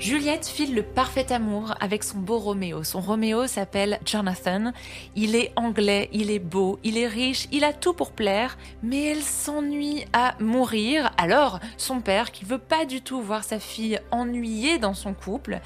Juliette file le parfait amour avec son beau Roméo. Son Roméo s'appelle Jonathan. Il est anglais, il est beau, il est riche, il a tout pour plaire, mais elle s'ennuie à mourir. Alors, son père, qui veut pas du tout voir sa fille ennuyée dans son couple,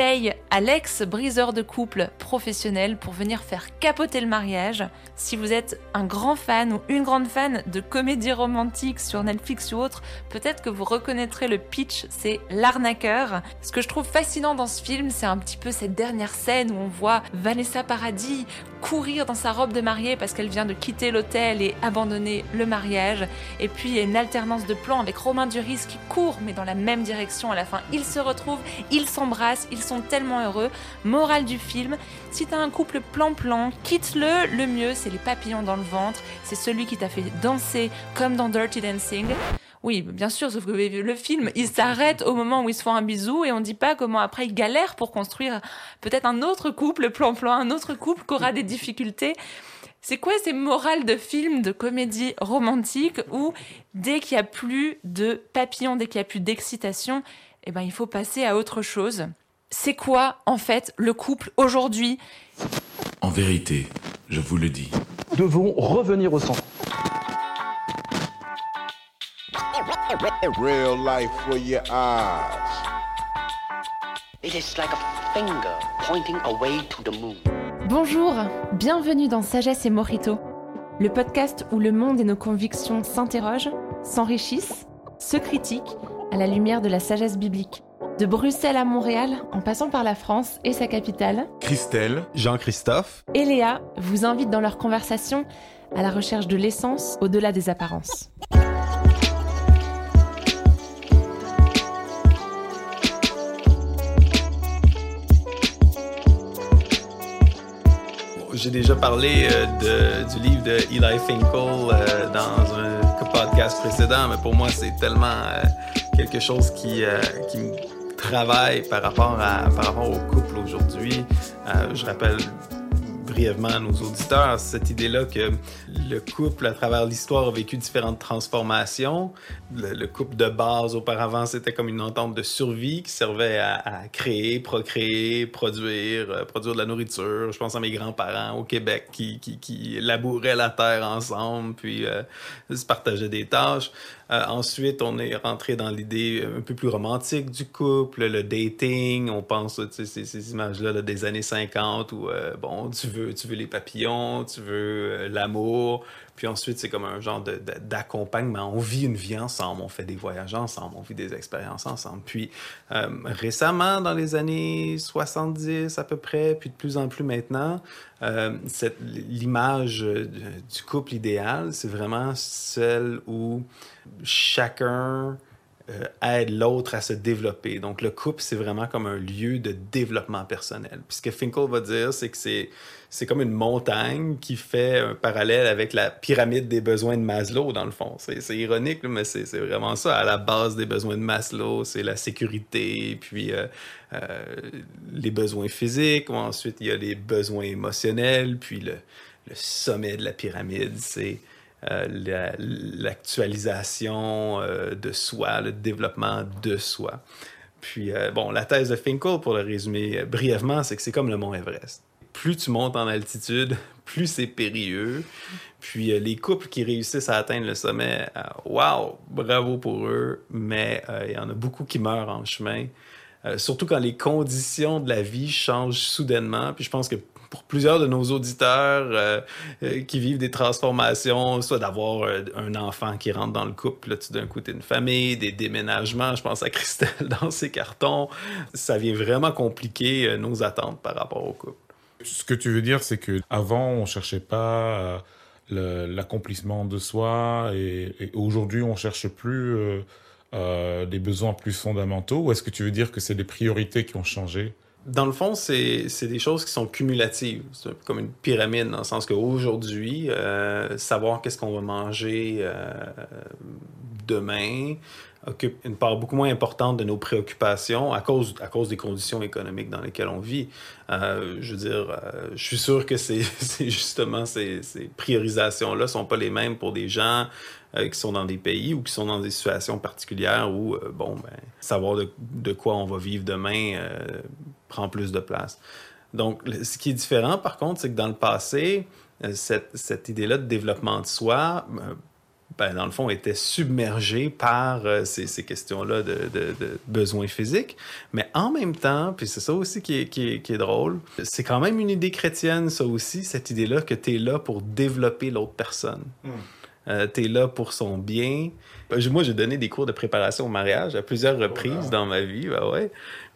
paye Alex, briseur de couple professionnel, pour venir faire capoter le mariage. Si vous êtes un grand fan ou une grande fan de comédies romantiques sur Netflix ou autre, peut-être que vous reconnaîtrez le pitch, c'est l'arnaqueur. Ce que je trouve fascinant dans ce film, c'est un petit peu cette dernière scène où on voit Vanessa Paradis courir dans sa robe de mariée parce qu'elle vient de quitter l'hôtel et abandonner le mariage. Et puis il y a une alternance de plans avec Romain Duris qui court mais dans la même direction à la fin. Ils se retrouvent, ils s'embrassent, ils tellement heureux. Morale du film, si t'as un couple plan-plan, quitte-le. Le mieux, c'est les papillons dans le ventre. C'est celui qui t'a fait danser comme dans Dirty Dancing. Oui, bien sûr, sauf que le film, il s'arrête au moment où ils se font un bisou et on dit pas comment après ils galèrent pour construire peut-être un autre couple plan-plan, un autre couple qui aura des difficultés. C'est quoi ces morales de films, de comédie romantique où dès qu'il y a plus de papillons, dès qu'il y a plus d'excitation, eh ben il faut passer à autre chose? C'est quoi en fait le couple aujourd'hui? En vérité, je vous le dis. Nous devons revenir au centre. Real life for your eyes. It is like a finger pointing away to the moon. Bonjour, bienvenue dans Sagesse et Morito, le podcast où le monde et nos convictions s'interrogent, s'enrichissent, se critiquent à la lumière de la sagesse biblique. De Bruxelles à Montréal, en passant par la France et sa capitale, Christelle, Jean-Christophe, et Léa vous invitent dans leur conversation à la recherche de l'essence au-delà des apparences. j'ai déjà parlé euh, de, du livre de Eli Finkel euh, dans un podcast précédent, mais pour moi, c'est tellement euh, quelque chose qui, qui me travaille par rapport, à, par rapport au couple aujourd'hui. je rappelle brièvement à nos auditeurs cette idée-là que le couple, à travers l'histoire, a vécu différentes transformations. Le, couple de base, auparavant, c'était comme une entente de survie qui servait à, créer, procréer, produire, euh, produire de la nourriture. Je pense à mes grands-parents au Québec qui, labouraient la terre ensemble, puis euh, se partageaient des tâches. Euh, ensuite, on est rentré dans l'idée un peu plus romantique du couple, le dating. On pense à ces, ces images-là des années 50 où, bon, tu veux, tu veux les papillons, tu veux l'amour, puis ensuite, c'est comme un genre d'accompagnement. On vit une vie ensemble, on fait des voyages ensemble, on vit des expériences ensemble. Puis euh, récemment, dans les années 70 à peu près, puis de plus en plus maintenant, euh, l'image du couple idéal, c'est vraiment celle où chacun euh, aide l'autre à se développer. Donc, le couple, c'est vraiment comme un lieu de développement personnel. Puis ce que Finkel va dire, c'est que c'est c'est comme une montagne qui fait un parallèle avec la pyramide des besoins de Maslow, dans le fond. C'est ironique, mais c'est vraiment ça. À la base des besoins de Maslow, c'est la sécurité, puis euh, euh, les besoins physiques. Ensuite, il y a les besoins émotionnels, puis le, sommet de la pyramide, c'est euh, l'actualisation de soi, le développement de soi. Puis, bon, la thèse de Finkel, pour le résumer brièvement, c'est que c'est comme le mont Everest plus tu montes en altitude, plus c'est périlleux. Puis euh, les couples qui réussissent à atteindre le sommet, euh, waouh, bravo pour eux, mais euh, il y en a beaucoup qui meurent en chemin. surtout quand les conditions de la vie changent soudainement. Puis je pense que pour plusieurs de nos auditeurs qui vivent des transformations, soit d'avoir un enfant qui rentre dans le couple, là, tu d'un coup, une famille, des déménagements, je pense à Christelle dans ses cartons, ça vient vraiment compliquer nos attentes par rapport au couple. Ce que tu veux dire, c'est que avant on cherchait pas euh, l'accomplissement de soi et, aujourd'hui on cherche plus euh, euh, des besoins plus fondamentaux. Ou est-ce que tu veux dire que c'est les priorités qui ont changé? Dans le fond, c'est des choses qui sont cumulatives. C'est comme une pyramide, dans le sens qu'aujourd'hui, savoir qu'est-ce qu'on va manger demain occupe une part beaucoup moins importante de nos préoccupations à cause, à cause des conditions économiques dans lesquelles on vit. Euh, je veux dire, euh, je suis sûr que c'est justement ces, ces priorisations-là sont pas les mêmes pour des gens euh, qui sont dans des pays ou qui sont dans des situations particulières où, euh, bon, ben, savoir de, de, quoi on va vivre demain euh, prend plus de place. Donc, ce qui est différent, par contre, c'est que dans le passé, cette, cette idée-là de développement de soi, ben, dans le fond, était submergée par euh, ces, ces questions-là de, de, de, besoins physiques. Mais en même temps, puis c'est ça aussi qui est, qui est, qui est drôle, c'est quand même une idée chrétienne, ça aussi, cette idée-là que tu es là pour développer l'autre personne. Mm. Euh, tu es là pour son bien. Moi, j'ai donné des cours de préparation au mariage à plusieurs reprises oh, wow. dans ma vie. Ben ouais.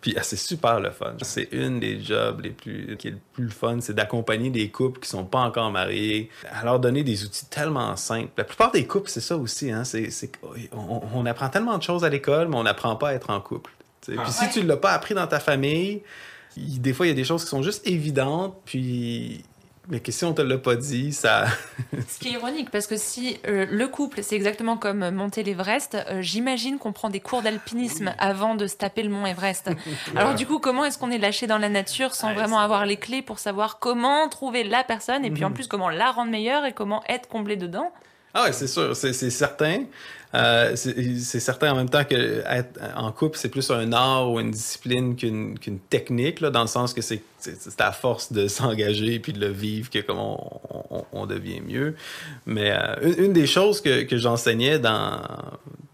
Puis ah, c'est super le fun. C'est une des jobs les plus qui est le plus fun, c'est d'accompagner des couples qui sont pas encore mariés, à leur donner des outils tellement simples. La plupart des couples, c'est ça aussi. Hein? C'est, c'est on, on, apprend tellement de choses à l'école, mais on n'apprend pas à être en couple. Puis ah, si ouais. tu l'as pas appris dans ta famille, des fois il y a des choses qui sont juste évidentes, puis mais que si on te l'a pas dit, ça. Ce qui est ironique, parce que si euh, le couple, c'est exactement comme monter l'Everest, euh, j'imagine qu'on prend des cours d'alpinisme oui. avant de se taper le mont Everest. Alors du coup, comment est-ce qu'on est lâché dans la nature sans ouais, vraiment avoir les clés pour savoir comment trouver la personne et puis en plus comment la rendre meilleure et comment être comblé dedans? Ah ouais, c'est sûr, c'est certain. Euh, c'est certain en même temps que être en couple, c'est plus un art ou une discipline qu'une qu technique, là, dans le sens que c'est à force de s'engager puis de le vivre que comme on, devient mieux. Mais euh, une, une, des choses que, que j'enseignais dans,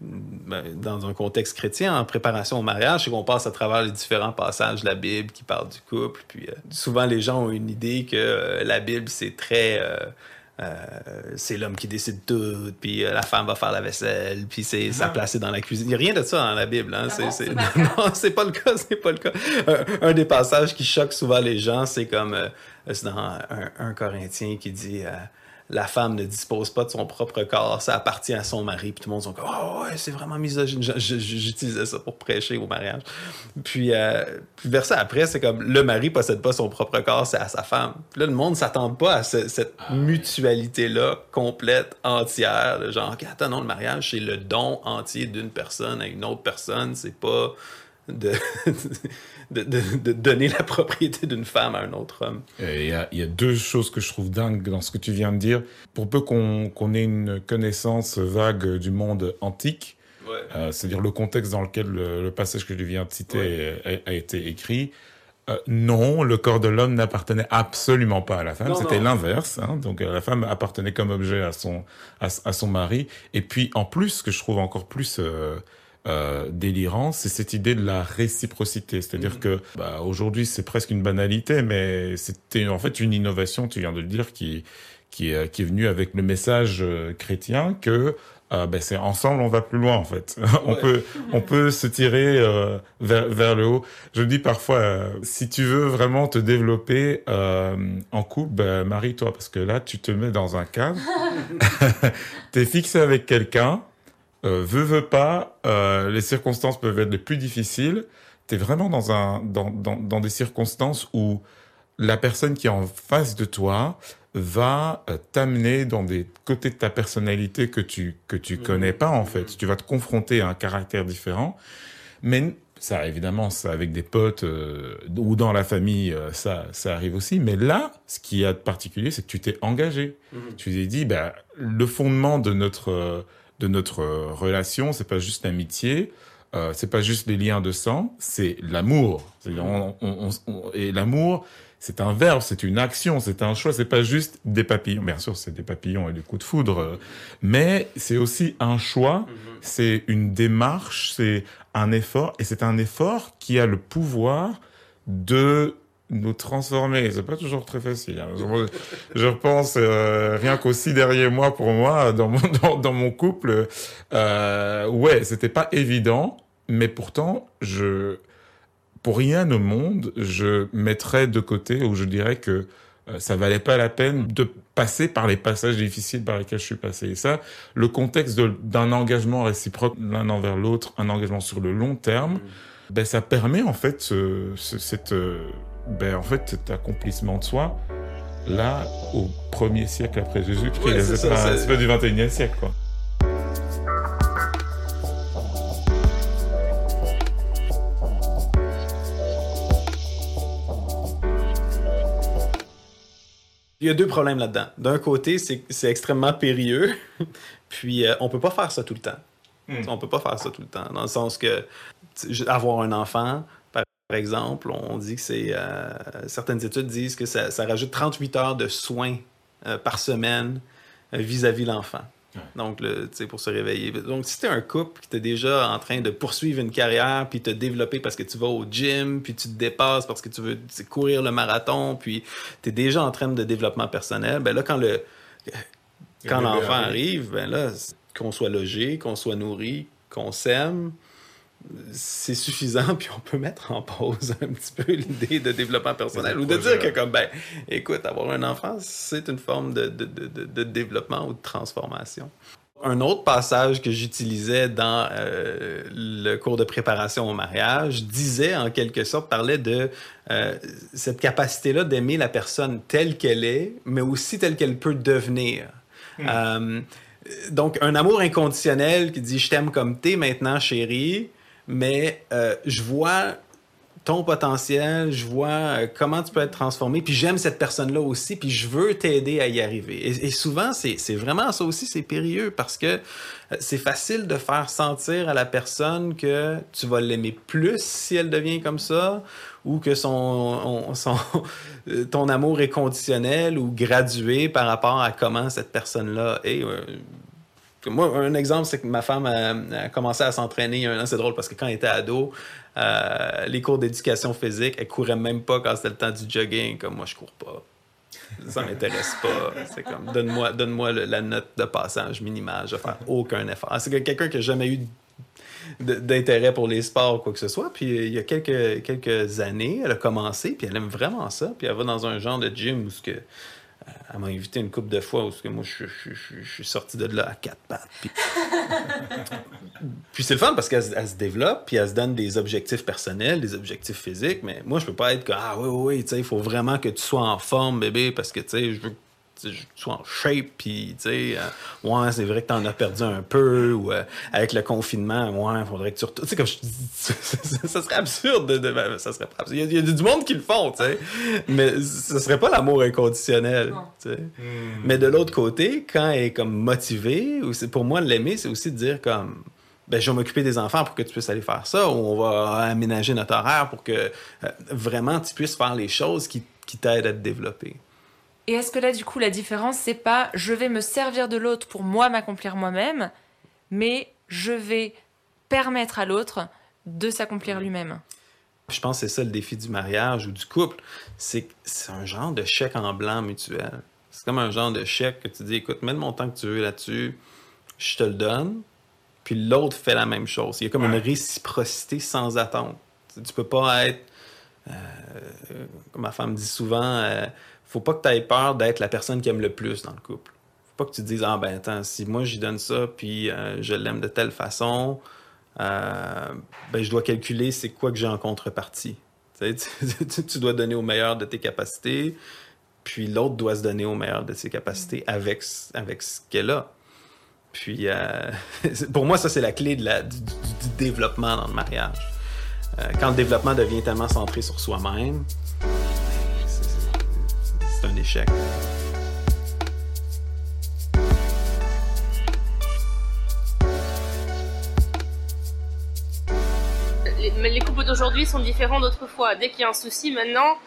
ben, dans un contexte chrétien, en préparation au mariage, c'est qu'on passe à travers les différents passages de la Bible qui parlent du couple. Puis euh, souvent, les gens ont une idée que la Bible, c'est très c'est l'homme qui décide tout, puis euh, la femme va faire la vaisselle, puis c'est sa place dans la cuisine. Il n'y a rien de ça dans la Bible. Hein? Ah c'est, non, c'est pas le cas, c'est pas le cas. Un, un, des passages qui choque souvent les gens, c'est comme euh, c'est dans un, un, Corinthien qui dit euh, la femme ne dispose pas de son propre corps, ça appartient à son mari. Puis tout le monde dit oh ouais, c'est vraiment misogyne. J'utilisais ça pour prêcher au mariage. Puis, euh, puis vers ça après, c'est comme le mari possède pas son propre corps, c'est à sa femme. Puis là, le monde s'attend pas à ce, cette mutualité là complète, entière. Genre, attends, non, le mariage c'est le don entier d'une personne à une autre personne. C'est pas de, de, de, de, donner la propriété d'une femme à un autre homme. Il y, a, y, a, deux choses que je trouve dingues dans ce que tu viens de dire. Pour peu qu'on qu ait une connaissance vague du monde antique, ouais. euh, c'est-à-dire le contexte dans lequel le, le, passage que je viens de citer ouais. a, a, été écrit, euh, non, le corps de l'homme n'appartenait absolument pas à la femme. C'était l'inverse. Hein. Donc euh, la femme appartenait comme objet à son à, à, son mari. Et puis en plus, ce que je trouve encore plus euh, délirant, c'est cette idée de la réciprocité. C'est-à-dire mmh. que bah, aujourd'hui, c'est presque une banalité, mais c'était en fait une innovation, tu viens de le dire, qui, qui, euh, qui est venue avec le message euh, chrétien que euh, ben c'est ensemble on va plus loin en fait. Ouais. on peut on peut se tirer euh, vers vers le haut. Je dis parfois euh, si tu veux vraiment te développer euh, en couple, ben, marie-toi parce que là tu te mets dans un cadre. T'es fixé avec quelqu'un euh, veut, veut pas, euh, les circonstances peuvent être les plus difficiles. Tu es vraiment dans, un, dans, dans, dans, des circonstances où la personne qui est en face de toi va euh, t'amener dans des côtés de ta personnalité que tu, que tu connais pas, en fait. Tu vas te confronter à un caractère différent. Mais ça, évidemment, ça avec des potes euh, ou dans la famille, euh, ça, ça arrive aussi. Mais là, ce qu'il y a de particulier, c'est que tu t'es engagé. Mmh. Tu t'es dit, bah, le fondement de notre de notre relation, c'est pas juste l'amitié, euh, c'est pas juste les liens de sang, c'est l'amour. Et l'amour, c'est un verbe, c'est une action, c'est un choix, c'est pas juste des papillons. Bien sûr, c'est des papillons et des coups de foudre, mais c'est aussi un choix, c'est une démarche, c'est un effort, et c'est un effort qui a le pouvoir de nous transformer. C'est pas toujours très facile. Hein. Je, je repense euh, rien qu'aux six derniers mois pour moi dans mon dans, dans mon couple. Euh, ouais, c'était pas évident, mais pourtant je pour rien au monde je mettrais de côté ou je dirais que euh, ça valait pas la peine de passer par les passages difficiles par lesquels je suis passé. Et ça, le contexte d'un engagement réciproque l'un envers l'autre, un engagement sur le long terme, mmh. ben ça permet en fait ce, ce, cette euh, ben, en fait, cet accomplissement de soi, là, au premier siècle après Jésus-Christ, ouais, c'est pas, pas du 21e siècle, quoi. Il y a deux problèmes là-dedans. D'un côté, c'est extrêmement périlleux, puis euh, on peut pas faire ça tout le temps. Mm. On peut pas faire ça tout le temps, dans le sens que avoir un enfant, par exemple, on dit que c'est... euh, certaines études disent que ça, ça rajoute 38 heures de soins euh, par semaine euh, vis-à-vis l'enfant. Donc, tu sais, pour se réveiller. Donc, si tu es un couple qui t'es déjà en train de poursuivre une carrière, puis te développer parce que tu vas au gym, puis tu te dépasses parce que tu veux courir le marathon, puis tu es déjà en train de développement personnel, ben là, quand le quand l'enfant arrive. ben là, qu'on soit logé, qu'on soit nourri, qu'on s'aime, c'est suffisant, puis on peut mettre en pause un petit peu l'idée de développement personnel ou de dire que, comme, ben, écoute, avoir un enfant, c'est une forme de, de, de, de- développement ou de transformation. Un autre passage que j'utilisais dans euh, le cours de préparation au mariage disait, en quelque sorte, parlait de euh, cette capacité-là d'aimer la personne telle qu'elle est, mais aussi telle qu'elle peut devenir. Euh, donc, un amour inconditionnel qui dit je t'aime comme t'es maintenant, chérie, mais euh, je vois ton potentiel, je vois euh, comment tu peux être transformé, puis j'aime cette personne-là aussi, puis je veux t'aider à y arriver. Et, souvent, c'est vraiment ça aussi, c'est périlleux parce que euh, c'est facile de faire sentir à la personne que tu vas l'aimer plus si elle devient comme ça, ou que son, on- son, ton amour est conditionnel ou gradué par rapport à comment cette personne-là est. Moi, un exemple, c'est que ma femme a, commencé à s'entraîner il y a un an. C'est drôle parce que quand elle était ado, euh, les cours d'éducation physique, elle courait même pas quand c'était le temps du jogging. Comme moi, je cours pas. Ça m'intéresse pas. C'est comme, donne-moi donne la note de passage minimale. Je vais faire aucun effort. C'est que quelqu'un qui a jamais eu d'intérêt pour les sports ou quoi que ce soit. Puis il y a quelques, années, elle a commencé, puis elle aime vraiment ça. Puis elle va dans un genre de gym où ce que, elle m'a invité une couple de fois où que moi je, je- je- suis sorti de là à quatre pattes. Puis, c'est le fun parce qu'elle se- développe, puis elle se donne des objectifs personnels, des objectifs physiques. Mais moi, je peux pas être comme Ah oui, oui, il faut vraiment que tu sois en forme, bébé, parce que tu sais, je veux sois en shape, puis tu sais, euh, ouais, c'est vrai que t'en as perdu un peu, ou euh, avec le confinement, ouais, il faudrait que tu retournes. Tu sais, comme je te dis, ça serait absurde de. de- ben, ça serait pas absurde. Il y, a, il y a du monde qui le font, tu sais, mais ce serait pas l'amour inconditionnel, tu sais. Mais de l'autre côté, quand elle est comme motivée, ou c'est pour moi l'aimer, c'est aussi de dire comme ben, je vais m'occuper des enfants pour que tu puisses aller faire ça, ou on va aménager notre horaire pour que euh, vraiment tu puisses faire les choses qui, qui t'aident à te développer. Et est-ce que là, du coup, la différence, c'est pas je vais me servir de l'autre pour moi m'accomplir moi-même, mais je vais permettre à l'autre de s'accomplir lui-même? Je pense que c'est ça le défi du mariage ou du couple, c'est c'est un genre de chèque en blanc mutuel. C'est comme un genre de chèque que tu dis, écoute, mets le montant que tu veux là-dessus, je te le donne, puis l'autre fait la même chose. Il y a comme une réciprocité sans attente. Tu, tu peux pas être, euh, comme ma femme dit souvent, euh, faut pas que tu aies peur d'être la personne qui aime le plus dans le couple. Faut pas que tu dises, ah ben attends, si moi j'y donne ça, puis euh, je l'aime de telle façon, euh, ben, je dois calculer c'est quoi que j'ai en contrepartie. Tu, dois donner au meilleur de tes capacités, puis l'autre doit se donner au meilleur de ses capacités avec, avec ce qu'elle a. Puis, euh, pour moi, ça, c'est la clé du, développement dans le mariage. Quand le développement devient tellement centré sur soi-même, les couples d'aujourd'hui sont différents d'autrefois. Dès qu'il y a un souci, maintenant,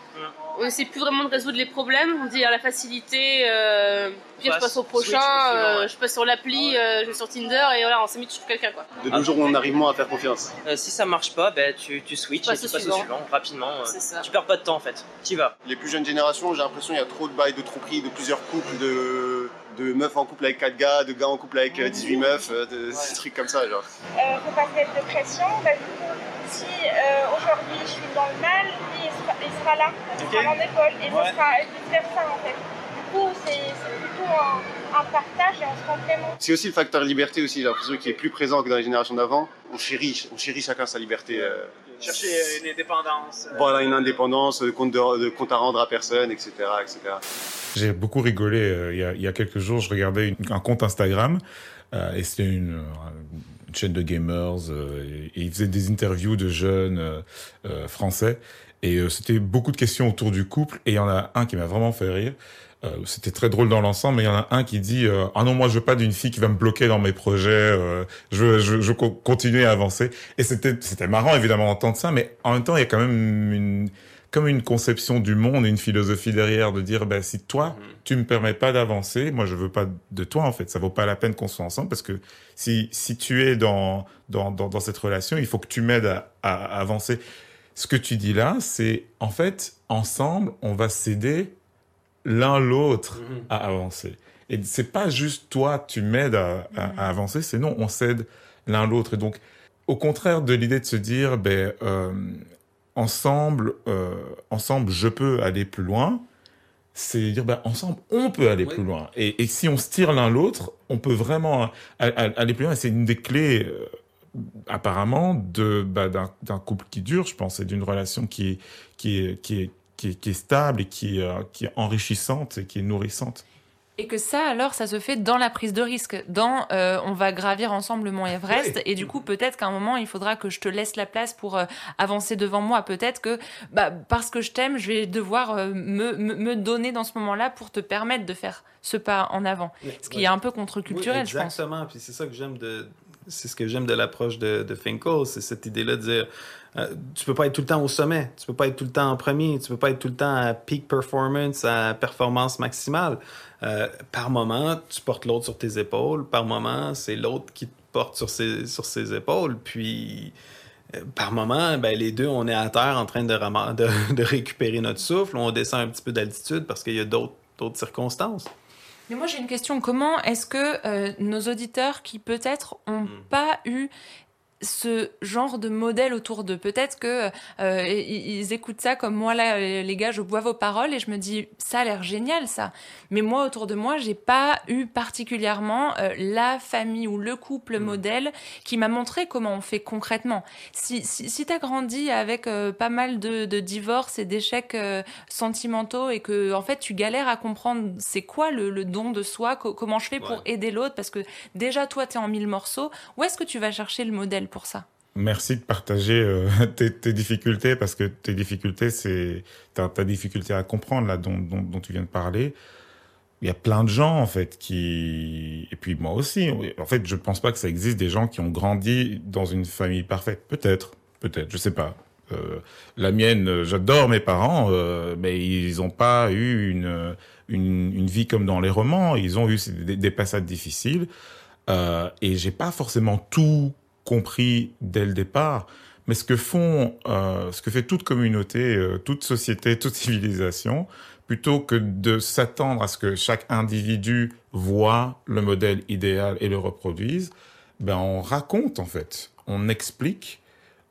on essaie plus vraiment de résoudre les problèmes. On dit à la facilité, euh, pire, je Passe, passe au prochain, euh, ouais. je passe sur l'appli, euh, je vais sur Tinder et voilà, on s'est mis sur quelqu'un quoi. De nos jours, on arrive moins à faire confiance. Euh, si ça marche pas, ben, tu, tu switches Passe et tu au passes suivant. au suivant rapidement. euh. Tu perds pas de temps en fait. Tu vas. Les plus jeunes générations, j'ai l'impression qu'il y a trop de bails de tromperie, de plusieurs couples, de, de meufs en couple avec 4 gars, de gars en couple avec euh, 18 meufs, de, ces trucs comme ça. Genre. Euh, faut pas se mettre de pression. Bah, du coup, si euh, aujourd'hui je suis dans le mal, sera, il sera là, il sera Ok. mon épaule et Ouais. ce sera vice versa en fait. Du coup, c'est c'est plutôt un, un partage et on se complémente. C'est aussi le facteur liberté aussi, j'ai l'impression qu'il est plus présent que dans les générations d'avant. On chérit, on chérit chacun sa liberté. euh. Chercher une indépendance. Voilà, une indépendance, de compte, de, de compte à rendre à personne, etc. etc. J'ai beaucoup rigolé. euh, il, y a, il y a quelques jours, je regardais une- un compte Instagram euh, et c'était une, euh, une chaîne de gamers euh, et, et ils faisaient des interviews de jeunes euh, euh, français et euh, c'était beaucoup de questions autour du couple et il y en a un qui m'a vraiment fait rire. euh, c'était très drôle dans l'ensemble, mais il y en a un qui dit euh, ah non moi je veux pas d'une fille qui va me bloquer dans mes projets, euh, je veux je, je veux co- continuer à avancer. Et c'était c'était marrant évidemment d'entendre ça, mais en même temps il y a quand même une comme une conception du monde, une philosophie derrière de dire ben si toi tu me permets pas d'avancer, moi je veux pas de toi en fait, ça vaut pas la peine qu'on soit ensemble parce que si si tu es dans dans dans, dans cette relation, il faut que tu m'aides à, à, à avancer. Ce que tu dis là, c'est en fait ensemble on va s'aider l'un l'autre à avancer. Et c'est pas juste toi, tu m'aides à, à- à avancer, c'est non, on s'aide l'un l'autre. Et donc, au contraire de l'idée de se dire, ben, euh, ensemble, euh, ensemble, je peux aller plus loin, c'est dire, ben, ensemble, on peut aller plus loin. Et, et si on se tire l'un l'autre, on peut vraiment a- aller plus loin. Et c'est une des clés, euh, apparemment, de, bah, d'un, d'un couple qui dure, je pense, et d'une relation qui est, qui est, qui est, qui est, qui est stable et qui, est, euh, qui est enrichissante et qui est nourrissante. Et que ça, alors, ça se fait dans la prise de risque. Dans euh, on va gravir ensemble le mont Everest. Et du coup, peut-être qu'à un moment, il faudra que je te laisse la place pour euh, avancer devant moi. Peut-être que, bah, parce que je t'aime, je vais devoir euh, me, me, me donner dans ce moment-là pour te permettre de faire ce pas en avant. Ce qui est un peu contre-culturel, Oui, je pense. Exactement. Puis c'est ça que j'aime de. C'est ce que j'aime de l'approche de, Finkel, c'est cette idée-là de dire euh, tu peux pas être tout le temps au sommet, tu peux pas être tout le temps en premier, tu peux pas être tout le temps à peak performance, à performance maximale. Euh, par moment, tu portes l'autre sur tes épaules, par moment, c'est l'autre qui te porte sur ses, sur ses épaules, puis euh, par moment, ben, les deux, on est à terre en train de, rama- de, de récupérer notre souffle, on descend un petit peu d'altitude parce qu'il y a d'autres circonstances. Mais moi j'ai une question. Comment est-ce que euh, nos auditeurs qui peut-être ont pas eu ce genre de modèle autour d'eux. Peut-être que euh, ils, écoutent ça comme moi là, euh, les gars, je bois vos paroles et je me dis ça a l'air génial ça. Mais moi autour de moi, j'ai pas eu particulièrement euh, la famille ou le couple modèle qui m'a montré comment on fait concrètement. Si si, si t'as grandi avec euh, pas mal de, de divorces et d'échecs sentimentaux et que en fait tu galères à comprendre c'est quoi le, le don de soi, co- comment je fais pour aider l'autre parce que déjà toi t'es en mille morceaux. Où est-ce que tu vas chercher le modèle ça Merci de partager euh, tes, difficultés parce que tes difficultés, c'est ta, difficulté à comprendre là dont, tu viens de parler. Il y a plein de gens en fait qui et puis moi aussi. En fait, je pense pas que ça existe des gens qui ont grandi dans une famille parfaite. Peut-être, peut-être, je sais pas. Euh, la mienne, euh, j'adore mes parents, mais ils ont pas eu une, une une vie comme dans les romans. Ils ont eu des, des passades difficiles euh, et j'ai pas forcément tout compris dès le départ. Mais ce que font, euh, ce que fait toute communauté, euh, toute société, toute civilisation, plutôt que de s'attendre à ce que chaque individu voit le modèle idéal et le reproduise, ben on raconte en fait, on explique,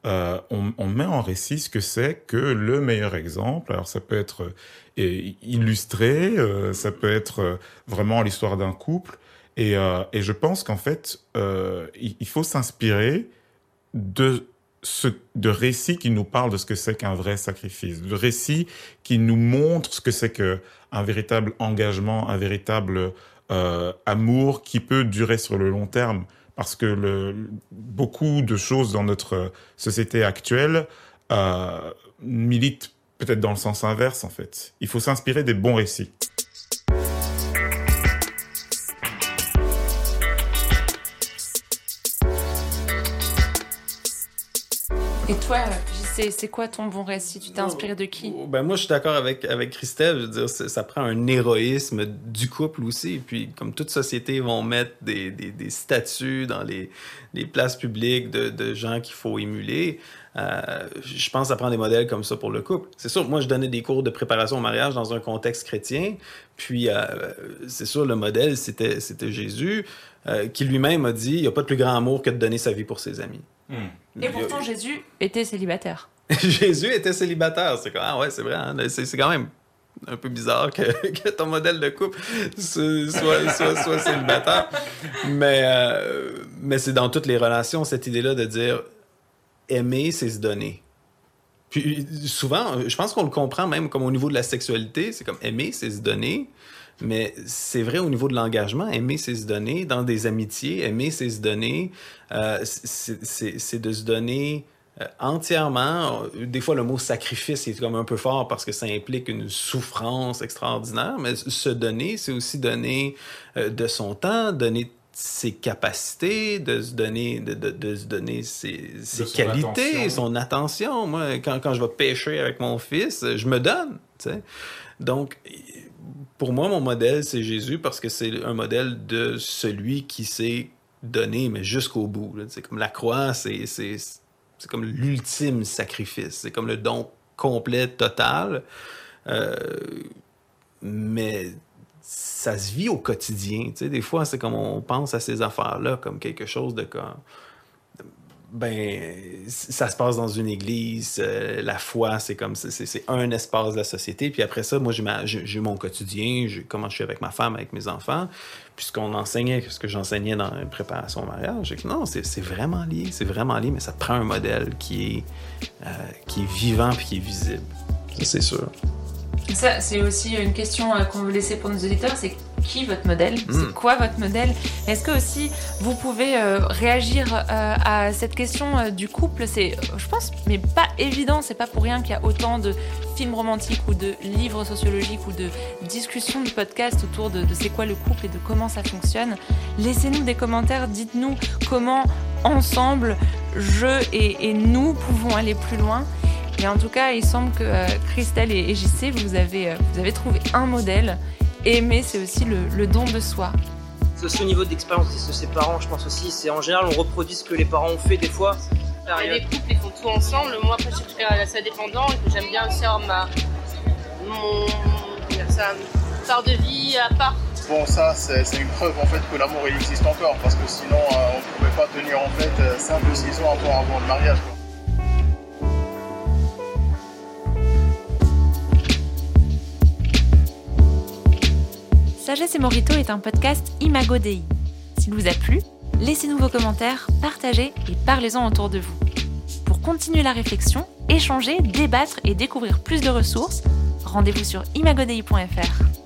euh, on, met en récit ce que c'est que le meilleur exemple. Alors ça peut être illustré, ça peut être vraiment l'histoire d'un couple. Et, euh, et je pense qu'en fait, euh, il, faut s'inspirer de ce, de récits qui nous parlent de ce que c'est qu'un vrai sacrifice, de récits qui nous montrent ce que c'est que un véritable engagement, un véritable euh, amour qui peut durer sur le long terme. Parce que le, beaucoup de choses dans notre société actuelle euh, militent peut-être dans le sens inverse en fait. Il faut s'inspirer des bons récits. Et toi, c'est quoi ton bon récit? Tu t'es inspiré de qui? Ben moi, je suis d'accord avec, avec Christelle. Je veux dire, ça, prend un héroïsme du couple aussi. Et puis, comme toute société, ils vont mettre des, des, des statuts dans les, les places publiques de, de gens qu'il faut émuler. Euh, je pense que ça prend des modèles comme ça pour le couple. C'est sûr, moi, je donnais des cours de préparation au mariage dans un contexte chrétien. Puis, euh, c'est sûr, le modèle, c'était, c'était Jésus, euh, qui lui-même a dit, il n'y a pas de plus grand amour que de donner sa vie pour ses amis. Et pourtant, Jésus était célibataire. Jésus était célibataire. C'est ah ouais, c'est vrai. hein. C'est, c'est quand même un peu bizarre que, que ton modèle de couple soit, soit, soit célibataire. Mais, euh, mais c'est dans toutes les relations, cette idée-là de dire aimer, c'est se donner. Puis souvent, je pense qu'on le comprend même comme au niveau de la sexualité. C'est comme aimer, c'est se donner. Mais c'est vrai au niveau de l'engagement, aimer, c'est se donner. Dans des amitiés, aimer, c'est se donner. Euh, c'est- de se donner euh, entièrement. Des fois, le mot sacrifice est comme un peu fort parce que ça implique une souffrance extraordinaire, mais se donner, c'est aussi donner euh, de son temps, donner ses capacités, de se donner, de, de, de se donner ses, ses son qualités, attention. son attention. Moi, quand, quand je vais pêcher avec mon fils, je me donne. tu sais. Donc, pour moi, mon modèle, c'est Jésus parce que c'est un modèle de celui qui s'est donné, mais jusqu'au bout. C'est comme la croix, c'est, comme l'ultime sacrifice. C'est comme le don complet, total. Euh, mais ça se vit au quotidien. Des fois, c'est comme on pense à ces affaires-là comme quelque chose de comme. Ben, ça se passe dans une église. euh, la foi, c'est comme c'est- un espace de la société. Puis après ça, moi, j'ai mon quotidien, comment je suis avec ma femme, avec mes enfants. Puis ce qu'on enseignait, ce que j'enseignais dans la préparation au mariage, que non, c'est vraiment lié, c'est vraiment lié, mais ça prend un modèle qui est, euh, qui est vivant puis qui est visible. C'est sûr. Ça, c'est aussi une question euh, qu'on veut laisser pour nos auditeurs, c'est qui votre modèle. C'est quoi votre modèle Est-ce que aussi vous pouvez euh, réagir euh, à cette question euh, du couple? C'est, je pense, mais pas évident. C'est pas pour rien qu'il y a autant de films romantiques ou de livres sociologiques ou de discussions de podcasts autour de, de c'est quoi le couple et de comment ça fonctionne. Laissez-nous des commentaires. Dites-nous comment ensemble, je et, et nous pouvons aller plus loin. Mais en tout cas, il semble que euh, Christelle et, et JC, vous avez, euh, vous avez trouvé un modèle. Aimer, c'est aussi le, le don de soi. C'est aussi au niveau de l'expérience de ses parents, je pense aussi. C'est en général, on reproduit ce que les parents ont fait des fois. Il y a des couples, ils font tout ensemble. Moi, après, je suis quelqu'un d'assez indépendant et que j'aime bien aussi avoir ma. mon. ça, part de vie à part. Bon, ça, c'est une preuve en fait que l'amour existe encore, parce que sinon, euh, on ne pouvait pas tenir en fait 5 ou 6 ans avant, avant le mariage. Sagesse et Morito est un podcast Imago Dei. S'il vous a plu, laissez-nous vos commentaires, partagez et parlez-en autour de vous. Pour continuer la réflexion, échanger, débattre et découvrir plus de ressources, rendez-vous sur imagodei.fr.